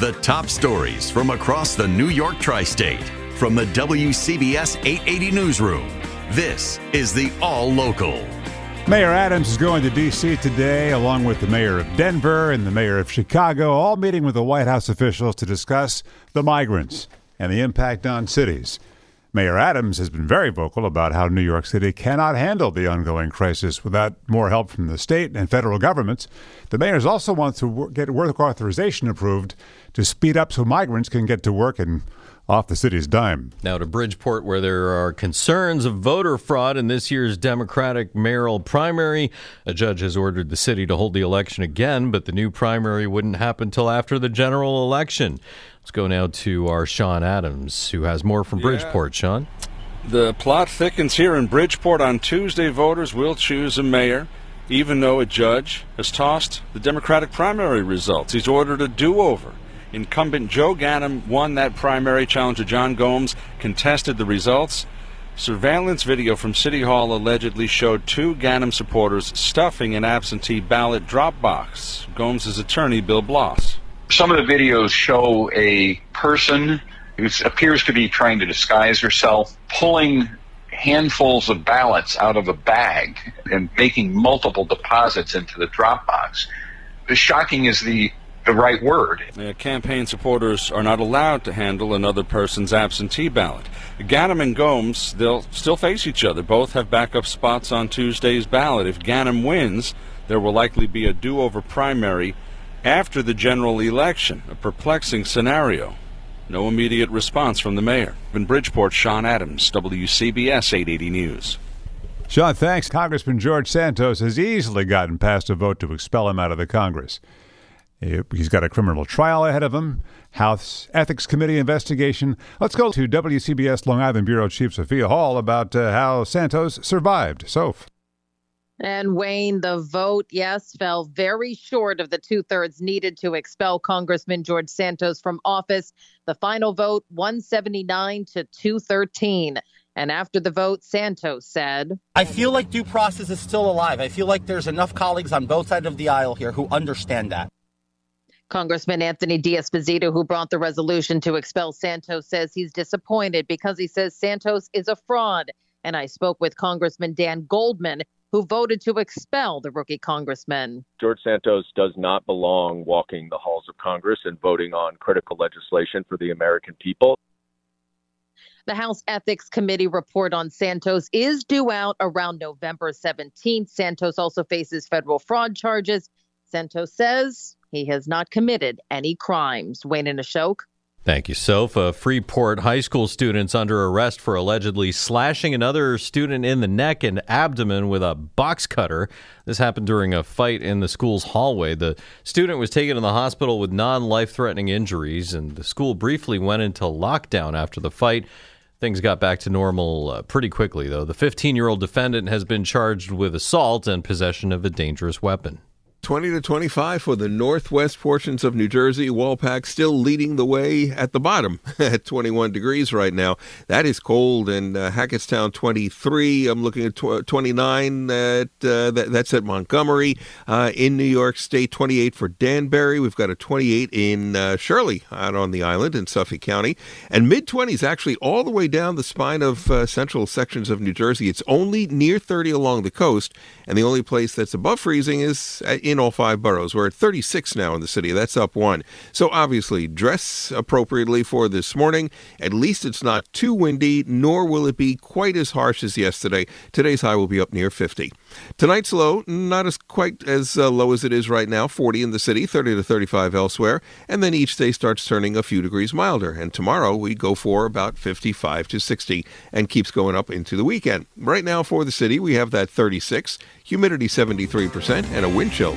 The top stories from across the New York tri state from the WCBS 880 Newsroom. This is the All Local. Mayor Adams is going to D.C. today, along with the mayor of Denver and the mayor of Chicago, all meeting with the White House officials to discuss the migrants and the impact on cities. Mayor Adams has been very vocal about how New York City cannot handle the ongoing crisis without more help from the state and federal governments. The mayors also want to get work authorization approved to speed up so migrants can get to work and off the city's dime. Now to Bridgeport, where there are concerns of voter fraud in this year's Democratic mayoral primary. A judge has ordered the city to hold the election again, but the new primary wouldn't happen till after the general election. Let's go now to our Sean Adams, who has more from yeah. Bridgeport. Sean? The plot thickens here in Bridgeport. On Tuesday, voters will choose a mayor, even though a judge has tossed the Democratic primary results. He's ordered a do over. Incumbent Joe Ganim won that primary. Challenger John Gomes contested the results. Surveillance video from City Hall allegedly showed two Ganim supporters stuffing an absentee ballot drop box. Gomes' attorney, Bill Bloss. Some of the videos show a person who appears to be trying to disguise herself, pulling handfuls of ballots out of a bag and making multiple deposits into the drop box. As shocking as the the right word. Uh, campaign supporters are not allowed to handle another person's absentee ballot. Ganim and Gomes, they'll still face each other. Both have backup spots on Tuesday's ballot. If Ganim wins, there will likely be a do over primary after the general election, a perplexing scenario. No immediate response from the mayor. In Bridgeport, Sean Adams, WCBS 880 News. Sean, thanks. Congressman George Santos has easily gotten past a vote to expel him out of the Congress. He's got a criminal trial ahead of him, House Ethics Committee investigation. Let's go to WCBS Long Island Bureau Chief Sophia Hall about uh, how Santos survived. Soph. And Wayne, the vote, yes, fell very short of the two thirds needed to expel Congressman George Santos from office. The final vote, 179 to 213. And after the vote, Santos said, I feel like due process is still alive. I feel like there's enough colleagues on both sides of the aisle here who understand that. Congressman Anthony D'Esposito, who brought the resolution to expel Santos, says he's disappointed because he says Santos is a fraud. And I spoke with Congressman Dan Goldman, who voted to expel the rookie congressman. George Santos does not belong walking the halls of Congress and voting on critical legislation for the American people. The House Ethics Committee report on Santos is due out around November 17th. Santos also faces federal fraud charges. Santos says he has not committed any crimes. Wayne and Ashok. Thank you, Sofa. Freeport high school students under arrest for allegedly slashing another student in the neck and abdomen with a box cutter. This happened during a fight in the school's hallway. The student was taken to the hospital with non life threatening injuries, and the school briefly went into lockdown after the fight. Things got back to normal uh, pretty quickly, though. The 15 year old defendant has been charged with assault and possession of a dangerous weapon. 20 to 25 for the northwest portions of New Jersey. Walpack still leading the way at the bottom at 21 degrees right now. That is cold. And uh, Hackettstown 23. I'm looking at tw- 29. At, uh, that, that's at Montgomery. Uh, in New York State, 28 for Danbury. We've got a 28 in uh, Shirley out on the island in Suffolk County. And mid 20s actually all the way down the spine of uh, central sections of New Jersey. It's only near 30 along the coast. And the only place that's above freezing is uh, in all five boroughs. We're at 36 now in the city. That's up one. So obviously, dress appropriately for this morning. At least it's not too windy, nor will it be quite as harsh as yesterday. Today's high will be up near 50. Tonight's low, not as quite as uh, low as it is right now 40 in the city, 30 to 35 elsewhere. And then each day starts turning a few degrees milder. And tomorrow we go for about 55 to 60 and keeps going up into the weekend. Right now for the city, we have that 36 humidity 73%, and a wind chill